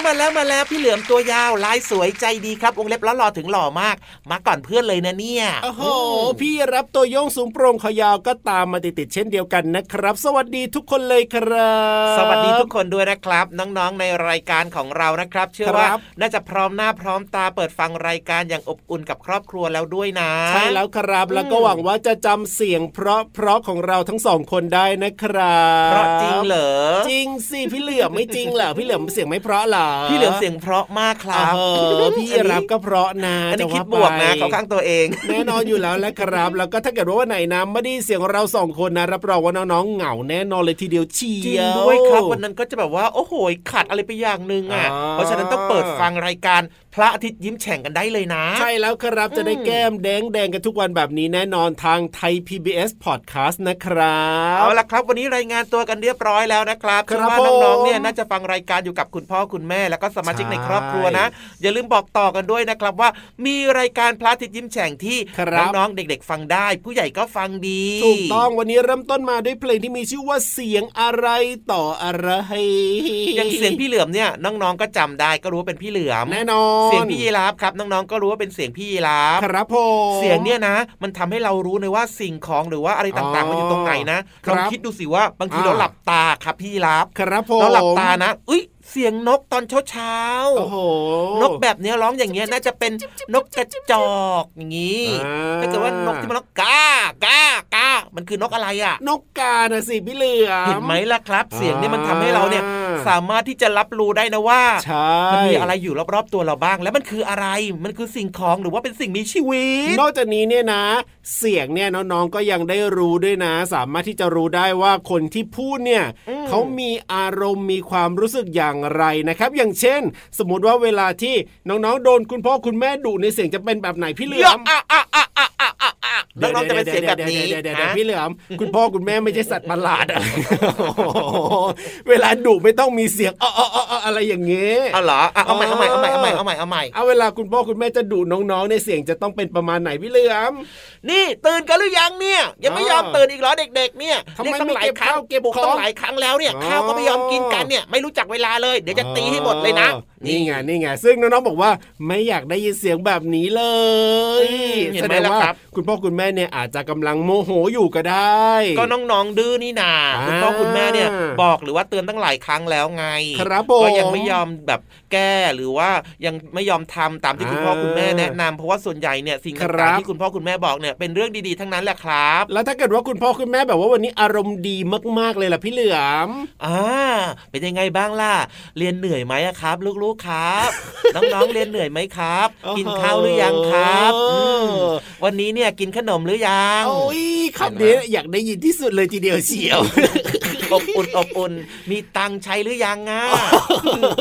แล้วมาแล้วมาแล้วพี่เหลือมตัวยาวลายสวยใจดีครับวงเล็บล้อหล่อถึงหล่อมาก มาก่อนเพื่อนเลยนะเนี่ยโอ้โหพี่รับตัวโยงสูงโปร่งขอยาวก็ตามมาติดๆเช่นเดียวกันนะครับ สวัสดีทุกคนเลยครับ สวัสดีทุกคนด้วยนะครับ น้องๆในรายการของเรานะครับ เชื่อว่าครับน่าจะพร้อมหน้าพร้อมตาเปิดฟังรายการอย่างอบอุ่นกับครอบครัวแล้วด้วยนะใช่แล้วครับแล้วก็อืมหวังว่าจะจำเสียงเพราะเพราะๆของเราทั้งสองคนได้นะครับเพราะจริงเหรอจริงสิพี่เหลือมไม่จริงเหรอพี่เหลือมเสียงไม่เพราะเหรอพี่เหลือมเสียงเพราะมากครับเออพี่รับก็เพราะนะอันนี้จะคิดว่าบวกนะไปเขาข้างตัวเอง แน่นอนอยู่แล้วแหละครับ แล้วก็ถ้าเกิดว่าวันไหนนะไม่ได้ยินเสียงเราสองคนนะรับรองว่าน้องๆเหงาแน่นอนเลยทีเดียวเชีจริยงวด้วยครับวันนั้นก็จะแบบว่าโอ้โหขาดอะไรไปอย่างหนึ่งอะอ่าเพราะฉะนั้นต้องเปิดฟังรายการพระอาทิตย์ยิ้มแฉ่งกันได้เลยนะ ใช่แล้วครับจะได้อืมแก้มแดงแดงกันทุกวันแบบนี้แน่นอนทางไทย PBS Podcast นะครับเอาละครับ วันนี้รายงานตัวกันเรียบร้อยแล้วนะครับครับเชื่อว่าน้องผมๆเนี่ยน่าจะฟังรายการอยู่กับคุณพ่อคุณแม่แล้วก็สมาชิกใช่ในครอบครัวนะ อย่าลืมบอกต่อกันด้วยนะครับว่า มีรายการพระอาทิตย์ยิ้มแฉ่งที่ครับน้องๆเด็ก ๆ ฟังได้ ผู้ใหญ่ก็ฟังดีถูกต้องวันนี้เริ่มต้นมาด้วยเพลงที่มีชื่อว่าเสียงอะไรต่ออะไรอย่างเสียงพี่เหลือมเนี่ยน้องๆก็จำได้ก็รู้ว่าเป็นพี่เหลือมแน่นอนเสียงพี่ยีราฟครับน้องๆก็รู้ว่าเป็นเสียงพี่ยีราฟครับผมเสียงเนี่ยนะ มันทำให้เรารู้เลยว่าสิ่งของหรือว่าอะไรต่างๆมันอยู่ตรงไหนนะครับลองคิดดูสิว่าบางทีอ่าเราหลับตาครับพี่ยีราฟครับผมเราหลับตานะอุ้ย เสียงนกตอนเช้าเช้าๆโอ้โหนกแบบเนี้ยร้องอย่างเงี้ยน่าจะเป็นนกกระจอกอย่างงี้อ่าถ้าเกิดว่านกที่มันร้องกากากามันคือนกอะไรอะ นกกาน่ะสิพี่เหลือมเห็นไหมล่ะครับ เสียงเนี่ยมันทำให้เราเนี่ยอ่าสามารถที่จะรับรู้ได้นะว่าใช่มันมีอะไรอยู่รอบๆตัวเราบ้าง แล้วมันคืออะไรมันคือสิ่งของหรือว่าเป็นสิ่งมีชีวิต นอกจากนี้เนี่ยนะ เสียงเนี่ยน้องๆก็ยังได้รู้ด้วยนะ สามารถที่จะรู้ได้ว่าคนที่พูดเนี่ยอืมเขามีอารมณ์มีความรู้สึกอย่างไรนะครับ อย่างเช่น สมมติว่าเวลาที่น้องๆโดนคุณพ่อคุณแม่ดุในเสียงจะเป็นแบบไหนพี่เหลืเยออะมอะอะอะอะอะอะอะน้องๆจะเป็นเสียงแบบนี้เดี๋ยวๆๆๆๆนะพี่เหลือมคุณพ่อคุณแม่ไม่ใช่สัตว์ประหลาดอะเวลาดุไม่ต้องมีเสียงอ้ออ้ออ้ออะไรอย่างเงี้ยเอาเหรออะเอาใหม่เอาใหม่เอาใหม่เอาใหม่เอาใหม่เอาใหม่เอาเวลาคุณพ่อคุณแม่จะดุน้องๆในเสียงจะต้องเป็นประมาณไหนพี่เหลือมนี่ตื่นกันหรือยังเนี่ยยังไม่ยอมอ่าตื่นอีกเหรอเด็ก ๆ เนี่ยทำไมเรียกตั้งหลายไม่เก็บครั้งข้าวเก็บปลุกของตั้งหลายครั้งแล้วเนี่ยอ๋อข้าวก็ไม่ยอมกินกันเนี่ยไม่รู้จักเวลาเลยเดี๋ยวจะตีให้หมดเลยนะ นี่ไงนี่ไงซึ่งน้องๆบอกว่าไม่อยากได้ยินเสียงแบบนี้เลยอืมเห็นแสไหมดงล่ะว่าครับคุณพ่อคุณแม่เนี่ยอาจจะกำลังโมโหอยู่ก็ได้ ก็น้องๆดื้อนี่นาอ่าคุณพ่อคุณแม่เนี่ยบอกหรือว่าเตือนตั้งหลายครั้งแล้วไงครับผมก็ยังไม่ยอมแบบแก้หรือว่ายังไม่ยอมทำตามที่คุณพ่อคุณแม่แนะนำเพราะว่าส่วนใหญ่เนี่ยสิ่งครัต่างบๆที่คุณพ่อคุณแม่บอกเนี่ยเป็นเรื่องดีๆทั้งนั้นแหละครับ แล้วถ้าเกิดว่าคุณพ่อคุณแม่แบบว่าวันนี้อารมณ์ดีมากๆเลยล่ะพี่เหลือมอ่าเป็นยังไงบ้างล่ะเรียนเหนื่อยไหมอะครับลูกๆครับ น้องๆเรียนเหนื่อยไหมครับ กินข้าวหรือยังครับอืมวันนี้เนี่ยกินขนมหรือยังโอ้ยคำนี้อยากได้ยินที่สุดเลยทีเดียวเชียวอบอุ่นอบอุ่นมีตังค์ใช้หรือยังอะ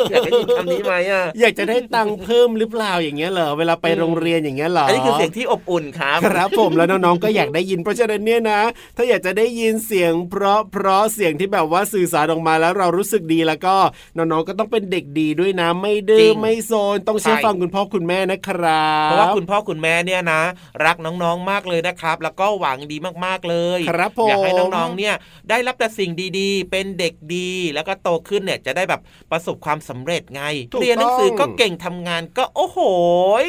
อยากได้ยินคำนี้ไหมอะอยากจะได้ตังค์เพิ่มหรือเปล่าอย่างเงี้ยเหรอเวลาไปโรงเรียนอย่างเงี้ยเหรออัอันนี้คือเสียงที่อบอุ่นครับครับผมแล้วน้องๆก็อยากได้ยินเพราะฉะนั้นเนี่ยนะ ถ้าอยากจะได้ยินเสียง เพราะเพราะเสียงที่แบบว่าสื่อสารออกมาแล้วเรารู้สึกดีแล้วก็น้องๆก็ต้องเป็นเด็กดีด้วยนะไม่ดื้จริองไม่โซนต้องเชื่อใช่ฟังคุณพ่อคุณแม่นะครับเพราะว่าคุณพ่อคุณแม่เนี่ยนะ รักน้องๆมากเลยนะครับ แล้วก็หวังดีมากๆเลยครับผมอยากให้น้องๆเนี่ยได้รับแต่สิ่งดีๆ เป็นเด็กดี แล้วก็โตขึ้นเนี่ยจะได้แบบประสบความสำเร็จไงถูกเรียนหนังสือต้ก็องเก่งทำงานก็โอ้โหย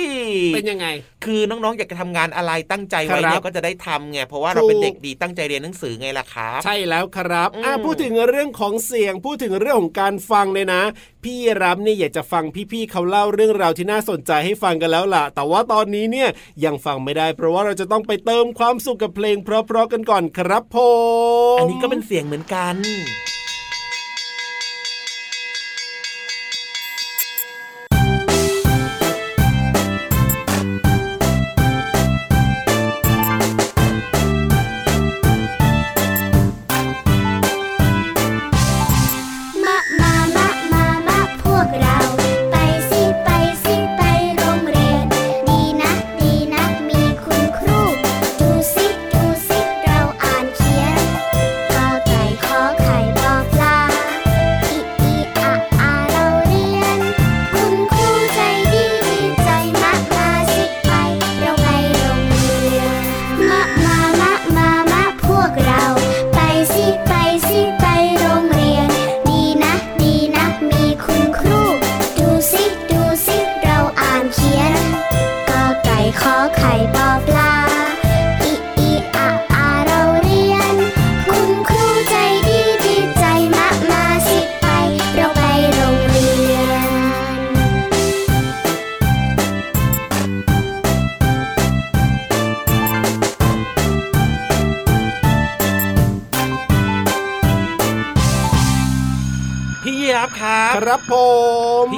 เป็นยังไง คือน้องๆอยากจะทำงานอะไรตั้งใจไว้ครับเนี่ยก็จะได้ทำไงเพราะว่าเราถูกเป็นเด็กดีตั้งใจเรียนหนังสือไงล่ะครับใช่แล้วครับอืมอะพูดถึงเรื่องของเสียงพูดถึงเรื่องของการฟังเลยนะ พี่รับเนี่ยอยากจะฟังพี่ๆเขาเล่าเรื่องราวที่น่าสนใจให้ฟังกันแล้วล่ะ แต่ว่าตอนนี้เนี่ยยังฟังไม่ได้ เพราะว่าเราจะต้องไปเติมความสุขกับเพลงเพราะๆกันก่อนครับผมอันนี้ก็เป็นเสียงเหมือนกัน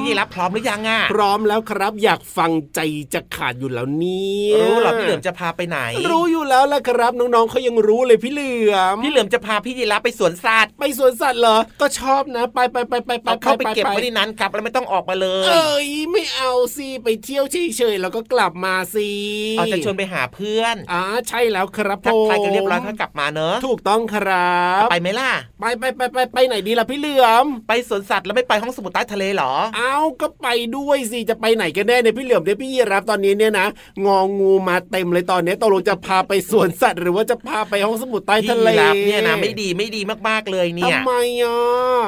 พี่ยีรับพร้อมหรือยังอะพร้อมแล้วครับ อยากฟังใจจะขาดอยู่แล้วเนี่ยรู้เหรอพี่เหลือมจะพาไปไหน รู้อยู่แล้วละครับน้องๆเขายังรู้เลยพี่เหลือมพี่เหลือมจะพาพี่ยีรับไปสวนสัตว์ไปสวนสัตว์เหรอก็ชอบนะ ไปไปไปไปไปเอาเข้าไปเก็บไว้ในนั้นครับแล้วไม่ต้องออกมาเลย เอ้ยไม่เอาสิไปเที่ยวเฉยๆแล้วก็กลับมาสิเอาจะชวนไปหาเพื่อนอ่าใช่แล้วครับผทักมทายกันเรียบร้อยก็กลับมาเนอะถูกต้องครับไปไหมล่ะ ไปไปไปไปไปไหนดีล่ะพี่เหลือม ไปสวนสัตว์แล้วไม่ไปห้องสมุดใต้ทะเลเหรอเอาก็ไปด้วยสิจะไปไหนกันแน่เนี่ยพี่เหลือมเนี่ยพี่ยีรับตอนนี้เนี่ยนะงองูมาเต็มเลยตอนนี้ตกลงจะพาไปสวนสัตว์ หรือว่าจะพาไปห้องสมุดใต้พี่ทะเลรับเนี่ยนะไม่ดีไม่ดีมากๆเลยเนี่ยทำไมอะ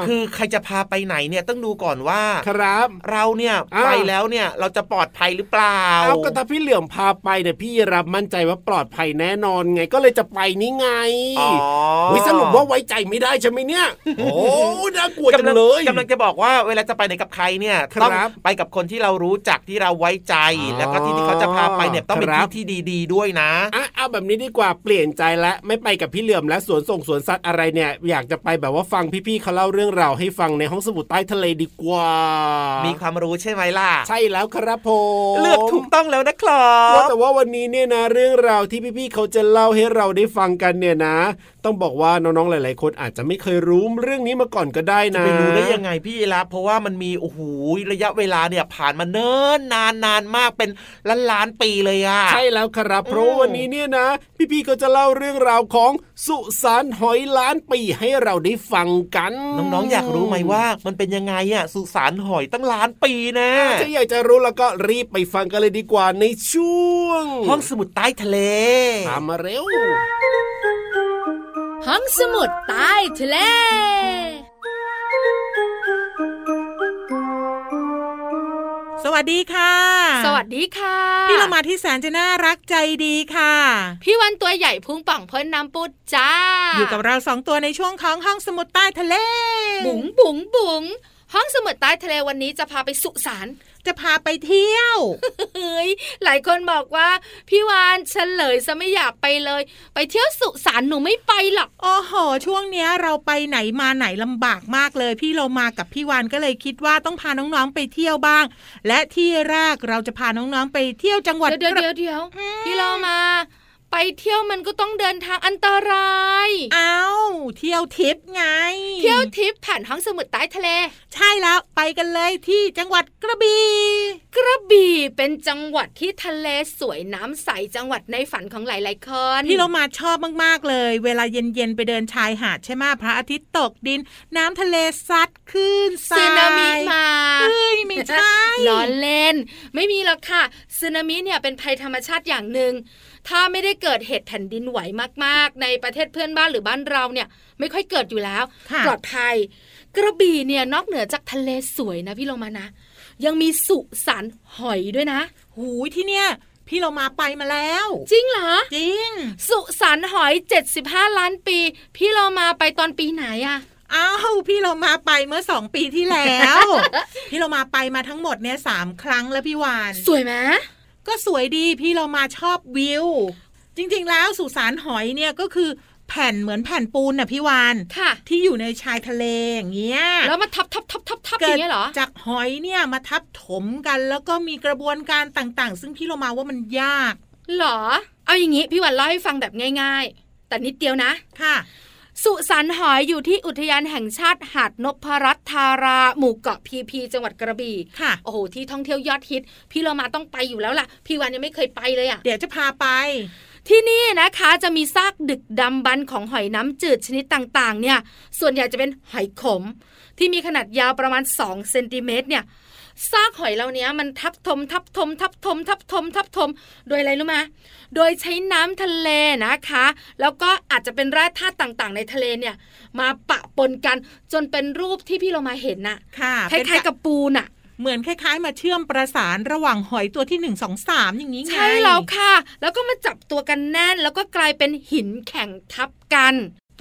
คือใครจะพาไปไหนเนี่ยต้องดูก่อนว่าครับ เราเนี่ยอ้าวไปแล้วเนี่ยเราจะปลอดภัยหรือเปล่าเอาก็ถ้าพี่เหลือมพาไปเนี่ยพี่ยีรับมั่นใจว่าปลอดภัยแน่นอนไงก็เลยจะไปนี่ไงอ๋อวิสรุปว่าไว้ใจไม่ได้ใช่ไหมเนี่ยโอ้น่ากลัวจังกำลังเลยกำลังจะบอกว่าเวลาจะไปไหนกับใครเนี่ยครับต้องไปกับคนที่เรารู้จักที่เราไว้ใจอ๋อแล้วก็ที่ที่เขาจะพาไปเนี่ยต้องเป็นครับที่ที่ดีๆด้วยนะอะเอาแบบนี้ดีกว่าเปลี่ยนใจแล้วไม่ไปกับพี่เหลือมและสวนส่งสวนสัตว์อะไรเนี่ย อยากจะไปแบบว่าฟังพี่ๆเขาเล่าเรื่องราวให้ฟังในห้องสมุดใต้ทะเลดีกว่า มีความรู้ใช่ไหมล่ะ ใช่แล้วครับผมเลือกถูกต้องแล้วนะครัว่าบแต่ว่าวันนี้เนี่ยนะเรื่องราวที่พี่ๆเขาจะเล่าให้เราได้ฟังกันเนี่ยนะ ต้องบอกว่าน้องๆหลาย ๆ คนอาจจะไม่เคยรู้เรื่องนี้มาก่อนก็ได้จะนะไปรู้ได้ยังไงพี่ยีรับเพราะว่ามันมีโอ้โหระยะเวลาเนี่ยผ่านมาเนิ่นนานนานมากเป็นล้านล้านๆปีเลยอะใช่แล้วครับเพราะอืมว่าวันนี้เนี่ยนะ พี่ๆก็จะเล่าเรื่องราวของสุสานหอยล้านปีให้เราได้ฟังกัน น้องๆอยากรู้ไหมว่ามันเป็นยังไงอะสุสานหอยตั้งล้านปีนะถ้าอยากจะรู้แล้วก็รีบไปฟังกันเลยดีกว่าในช่วง ห้องสมุดใต้ทะเลตามมาเร็ว ห้องสมุดใต้ทะเลสวัสดีค่ะ สวัสดีค่ะ พี่เรามาที่แสนจะน่ารักใจดีค่ะ พี่วันตัวใหญ่พุงป่องพ้นน้ำปุดจ้า อยู่กับเราสองตัวในช่วงของห้องสมุดใต้ทะเล บุ๋งบุ๋งบุ๋ง ห้องสมุดใต้ทะเลวันนี้จะพาไปสุสานจะพาไปเที่ยวเฮ้ยหลายคนบอกว่า พี่วานเฉลยซะไม่อยากไปเลย ไปเที่ยวสุสานหนูไม่ไปหรอกโอ้โห ช่วงเนี้ยเราไปไหนมาไหนลำบากมากเลย พี่เรามากับพี่วานก็เลยคิดว่าต้องพาน้องๆไปเที่ยวบ้าง และที่แรกเราจะพาน้องๆไปเที่ยวจังหวัดเดี๋ยวเดี๋ยวกระเดี๋ยวพี่เรามา ไปเที่ยวมันก็ต้องเดินทางอันตรายอ้าวเที่ยวทิปไง เที่ยวทริปผ่านห้องสมุดใต้ทะเล ใช่แล้วไปกันเลยที่จังหวัดกระบี่กระบี่เป็นจังหวัดที่ทะเลสวยน้ำใสจังหวัดในฝันของหลายๆคนพี่เรามาชอบมากๆเลย เวลาเย็นๆไปเดินชายหาดใช่ไหมพระอาทิตย์ตกดิน น้ำทะเลซัดขึ้นสึนามิมาเฮ้ยไม่ใช่ล้อเล่น ไม่มีหรอกค่ะสึนามิเนี่ยเป็นภัยธรรมชาติอย่างหนึ่ง ถ้าไม่ได้เกิดเหตุแผ่นดินไหวมาก ๆ ในประเทศเพื่อนบ้านหรือบ้านเราเนี่ย ไม่ค่อยเกิดอยู่แล้วค่ะปลอดภัย กระบี่เนี่ยนอกเหนือจากทะเลสวยนะพี่โลมานะ ยังมีสุสานหอยด้วยนะ หูยที่เนี่ยพี่เรามาไปมาแล้ว จริงเหรอ จริง สุสานหอย 75 ล้านปี พี่โลมาไปตอนปีไหนอะอ้าวพี่เรามาไปเมื่อสองปีที่แล้ว พี่เรามาไปมาทั้งหมดเนี่ยสามครั้งแล้วพี่วาน สวยไหม ก็สวยดีพี่เรามาชอบวิว จริงๆ แล้วสุสานหอยเนี่ยก็คือแผ่นเหมือนแผ่นปูนน่ะพี่วานค่ะ ที่อยู่ในชายทะเลอย่างเงี้ยแล้วมาทับทับทับทับทับอเกิดย่างเงี้ยเหรอจากหอยเนี่ยมาทับถมกันแล้วก็มีกระบวนการต่างๆ ซึ่งพี่เรามาว่ามันยากหรอ เอาอย่างงี้พี่วันเล่าให้ฟังแบบง่าย ๆ แต่นิดเดียวนะค่ะ สุสานหอยอยู่ที่อุทยานแห่งชาติหาดนพรัตน์ธารา หมู่เกาะพีพีจังหวัดกระบี่ค่ะ โอ้โห ที่ท่องเที่ยวยอดฮิต พี่เรามาต้องไปอยู่แล้วล่ะ พี่วันยังไม่เคยไปเลยอะ่ะ เดี๋ยวจะพาไปที่นี่นะคะจะมีซากดึกดำบรรพ์ของหอยน้ำจืดชนิดต่างๆ เนี่ย ส่วนใหญ่จะเป็นหอยขม ที่มีขนาดยาวประมาณ2เซนติเมตรเนี่ย ซากหอยเหล่านี้มันทับถมทับถมทับถมทับถมทับถมโดยอะไรรู้ไหมโดยใช้น้ำทะเลนะคะ แล้วก็อาจจะเป็นแร่ธาตุต่างๆ ในทะเลเนี่ยมาปะปนกันจนเป็นรูปที่พี่เรามาเห็นน่ะค่ะคล้ายๆกับปูน่ะเหมือนคล้ายๆ มาเชื่อมประสานระหว่างหอยตัวที่หนึ่งสองสามอย่างนี้ไง ใช่แล้วค่ะ แล้วก็มาจับตัวกันแน่น แล้วก็กลายเป็นหินแข่งทับกัน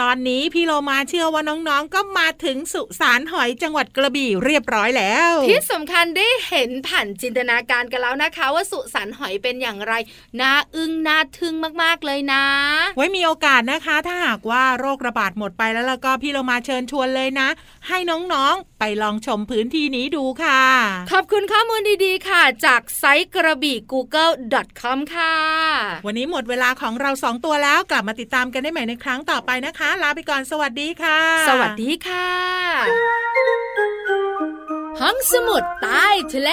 ตอนนี้พี่โลมาเชื่อว่าน้องๆ ก็มาถึงสุสานหอยจังหวัดกระบี่เรียบร้อยแล้ว ที่สำคัญได้เห็นผ่านจินตนาการกันแล้วนะคะ ว่าสุสานหอยเป็นอย่างไรน่าอึ้งน่าทึ่งมากๆเลยนะ ไว้มีโอกาสนะคะ ถ้าหากว่าโรคระบาดหมดไปแล้วแล้วก็พี่เรามาเชิญชวนเลยนะ ให้น้องๆไปไปลองชมพื้นที่นี้ดูค่ะ ขอบคุณข้อมูลดีๆค่ะ จากไซต์กระบี่ google.com ค่ะ วันนี้หมดเวลาของเราสองตัวแล้วกลับมาติดตามกันได้ใหม่ในครั้งต่อไปนะคะ ลาไปก่อนสวัสดีค่ะ สวัสดีค่ะห้องสมุดใต้ทะเล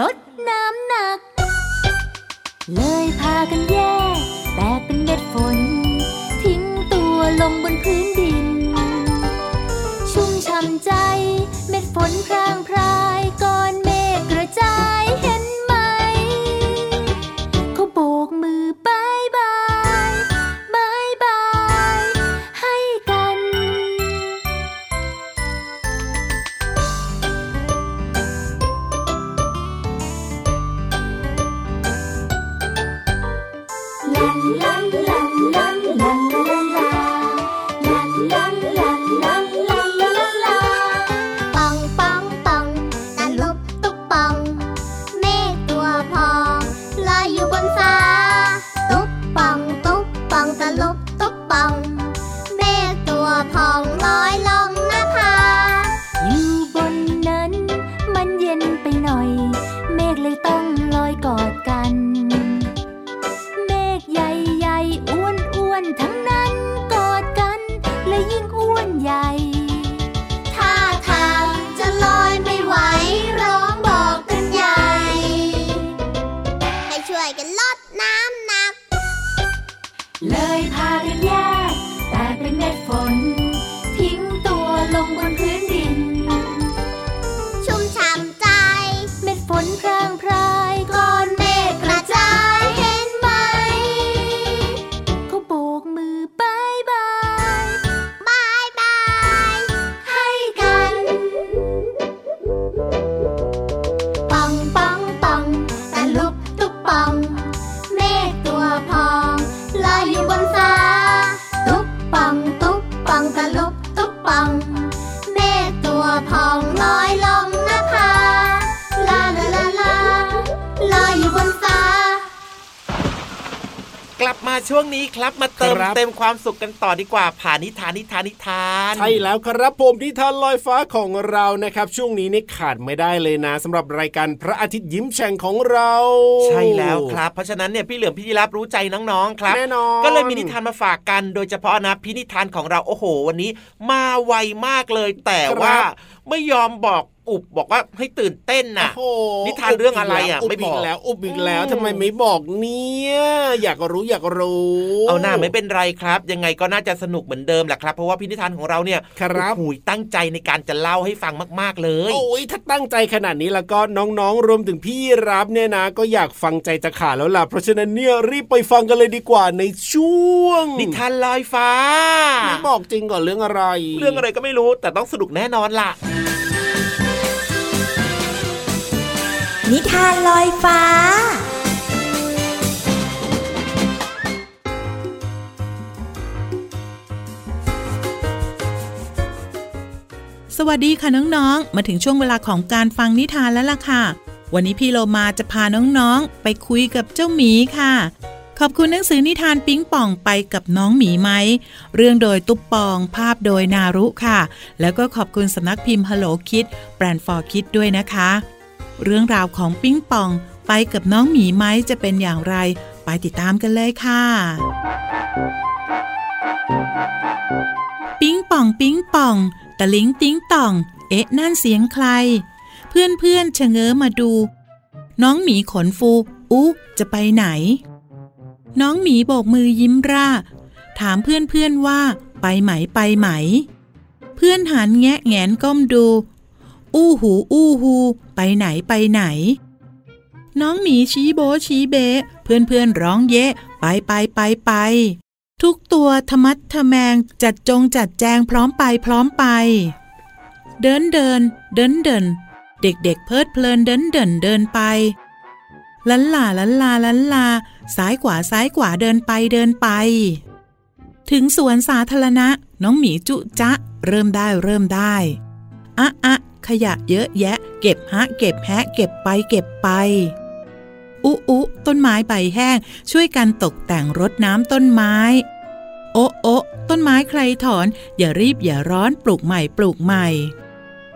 ลดน้ำหนัก เลยพากันแยกแตกเป็นเม็ดฝน ทิ้งตัวลงบนพื้นดิน ชุ่มช่ำใจเม็ดฝนพรางพราย ความสุขกันต่อดีกว่าผ่านนิทานนิทานนิทานใช่แล้วครับผมนิทานลอยฟ้าของเรานะครับ ช่วงนี้นี่ขาดไม่ได้เลยนะสำหรับรายการพระอาทิตย์ยิ้มแฉ่งของเรา ใช่แล้วครับ เพราะฉะนั้นเนี่ยพี่เหลือมพี่ยีรับรู้ใจน้องๆครับแน่นอนก็เลยมีนิทานมาฝากกัน โดยเฉพาะนะพี่นิทานของเราโอ้โห วันนี้ มาไวมากเลยแต่ว่า ไม่ยอมบอกอุบบอกว่าให้ตื่นเต้นน่ะนิทานเรื่องอะไรอะไม่บอกแล้วอุบอีกแล้วทำไมไม่บอกเนี่ยอยากรู้อยากรู้ เอาหน้าไม่เป็นไรครับ ยังไงก็น่าจะสนุกเหมือนเดิมแหละครับ เพราะว่าพี่นิทานของเราเนี่ยครับหูยตั้งใจในการจะเล่าให้ฟังมาก ๆเลย โอ้ยถ้าตั้งใจขนาดนี้แล้วก็น้องๆรวมถึงพี่รับเนี่ยนะ ก็อยากฟังใจจะขาดแล้วล่ะเพราะฉะนั้นเนี่ยรีบไปฟังกันเลยดีกว่าในช่วง นิทานลอยฟ้าไม่บอกจริงก่อนเรื่องอะไร เรื่องอะไรก็ไม่รู้แต่ต้องสนุกแน่นอนล่ะ นิทานลอยฟ้า สวัสดีค่ะน้องๆ มาถึงช่วงเวลาของการฟังนิทานแล้วล่ะค่ะ วันนี้พี่โลมาจะพาน้องๆ ไปคุยกับเจ้าหมีค่ะ ขอบคุณหนังสือนิทานปิ๊งป่องไปกับน้องหมีไหม เรื่องโดยตุ๊บปองภาพโดยนารุค่ะ แล้วก็ขอบคุณสำนักพิมพ์ฮัลโหลคิดแบรนด์ฟอร์คิดด้วยนะคะ เรื่องราวของปิ้งปอง ไปกับน้องหมีไหมจะเป็นอย่างไร ไปติดตามกันเลยค่ะ ปิ๊งป่องปิ๊งป่องตะลิงติ้งต่อง เอ๊ะ นั่นเสียงใคร เพื่อนเพื่อนชะเง้อมาดู น้องหมีขนฟู อุ๊จะไปไหน น้องหมีโบกมือยิ้มร่า ถามเพื่อนเพื่อนว่า ไปไหมไปไหม เพื่อนหันแงะแงนก้มดู อู้หูอู้หู ไปไหนไปไหน น้องหมีชี้โบชี้เบะเพื่อนเพื่อนร้องเยะ ไปไปไปไป ทุกตัวทะมัดทะแมงจัดจงจัดแจงพร้อมไปพร้อมไป เดินเดิน เดินเดิน เด็กๆเพลิดเพลินเดินเดินเดินไปลันลาลันลาลันลา ซ้ายขวาซ้ายขวาเดินไปเดินไป ถึงสวนสาธารณะ น้องหมีจุจ๊ะ เริ่มได้เริ่มได้อะอะ ขยะเยอะแยะ เก็บฮะเก็บแฮะ เก็บไปเก็บไป อุอุต้นไม้ใบแห้ง ช่วยกันตกแต่งรดน้ำต้นไม้ โอะโอต้นไม้ใครถอน อย่ารีบอย่าร้อนปลูกใหม่ปลูกใหม่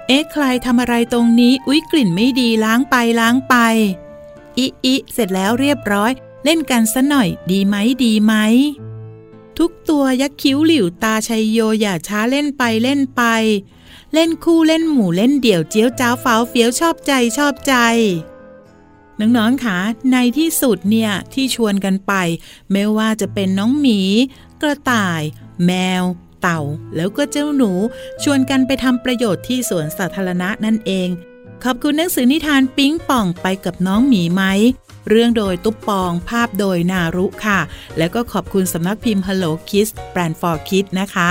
เอ๊ะใครทำอะไรตรงนี้ อุ๊ยกลิ่นไม่ดีล้างไปล้างไปอิอิเสร็จแล้วเรียบร้อย เล่นกันซะหน่อยดีไหมดีไหมทุกตัวยักคิ้วหลิวตาชัยโยอย่าช้าเล่นไปเล่นไป เล่นคู่เล่นหมู่เล่นเดี่ยวเจียวจ้าวฟ้าวเฟี้ยวชอบใจชอบใจน้องๆคะในที่สุดเนี่ยที่ชวนกันไป ไม่ว่าจะเป็นน้องหมี กระต่าย แมว เต่า แล้วก็เจ้าหนู ชวนกันไปทำประโยชน์ที่สวนสาธารณะนั่นเอง ขอบคุณหนังสือนิทานปิ๊งป่องไปกับน้องหมีไหม เรื่องโดยตุ๊ปปองภาพโดยนารุค่ะ แล้วก็ขอบคุณสำนักพิมพ์ Hello Kids Brand for Kids นะคะ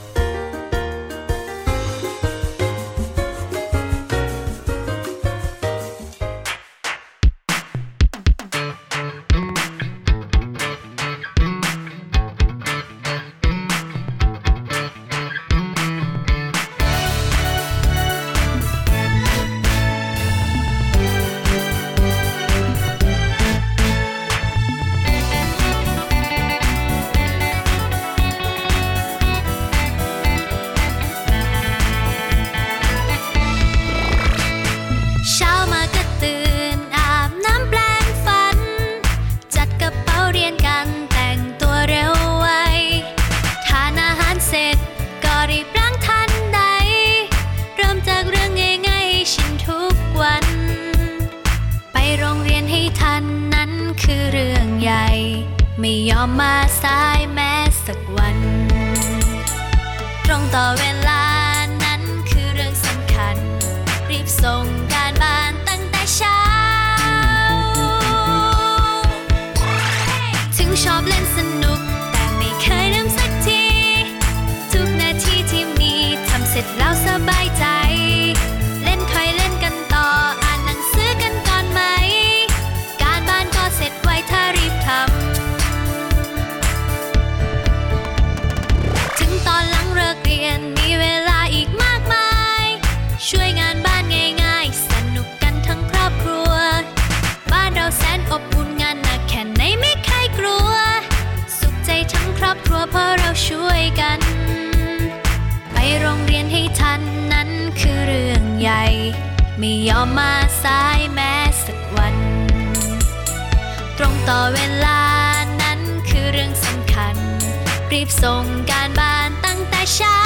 รีบส่งการบ้านตั้งแต่เช้า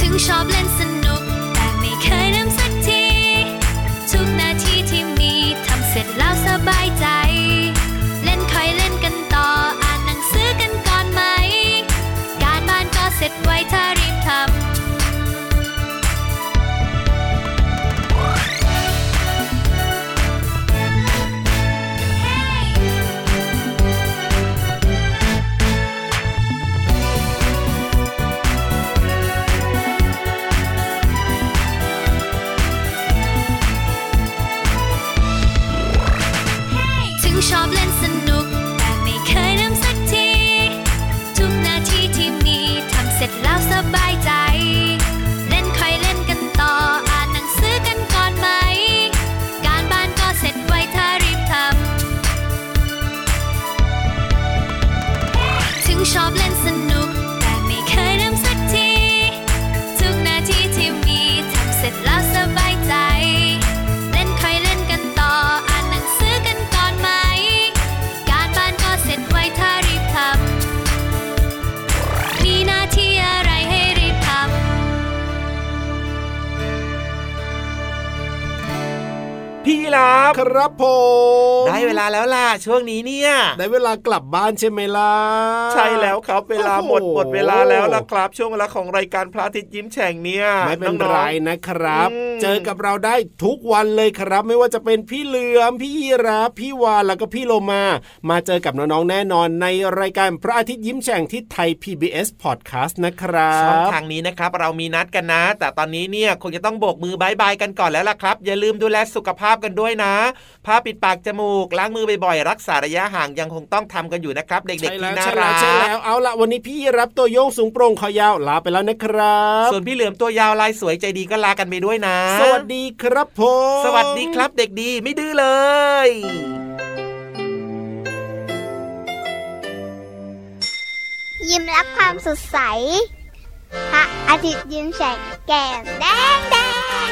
ถึงชอบเล่นส ทำเรับ ครับผมได้เวลาแล้วล่ะช่วงนี้เนี่ยได้เวลากลับบ้านใช่ไหมล่ะใช่แล้วครับเวลาหมดโอ้โหหมดเวลาแล้วล่ะครับ ช่วงเวลาของรายการพระอาทิตย์ยิ้มแฉ่งเนี่ยไม่เป็นองๆไรนะครับอืม เจอกับเราได้ทุกวันเลยครับ ไม่ว่าจะเป็นพี่เหลือมพี่ยีราฟพี่วานแล้วก็พี่โลมา มาเจอกับน้องๆแน่นอนในรายการพระอาทิตย์ยิ้มแฉ่งที่ไทย PBS Podcast นะครับช่องทางนี้นะครับ เรามีนัดกันนะ แต่ตอนนี้เนี่ยคงจะต้องโบกมือบายบายกันก่อนแล้วล่ะครับ อย่าลืมดูแลสุขภาพกันด้วยนะผ้าปิดปากจมูกล้างมือบ่อยๆรักษาระยะห่างยังคงต้องทำกันอยู่นะครับ เด็กใช่ๆแล้ที่วน่าใช่รัแล้วกใช่แล้วเอาละวันนี้พี่ยีรับตัวโยงสูงโปร่งคอยาวลาไปแล้วนะครับ ส่วนพี่เหลือมตัวยาวลายสวยใจดีก็ลากันไปด้วยนะสวัสดีครับผมสวัสดีครับเด็กดีไม่ดื้อเลยยิ้มรับความสดใส พระอาทิตย์ยิ้มแฉกแก้มแดงแดง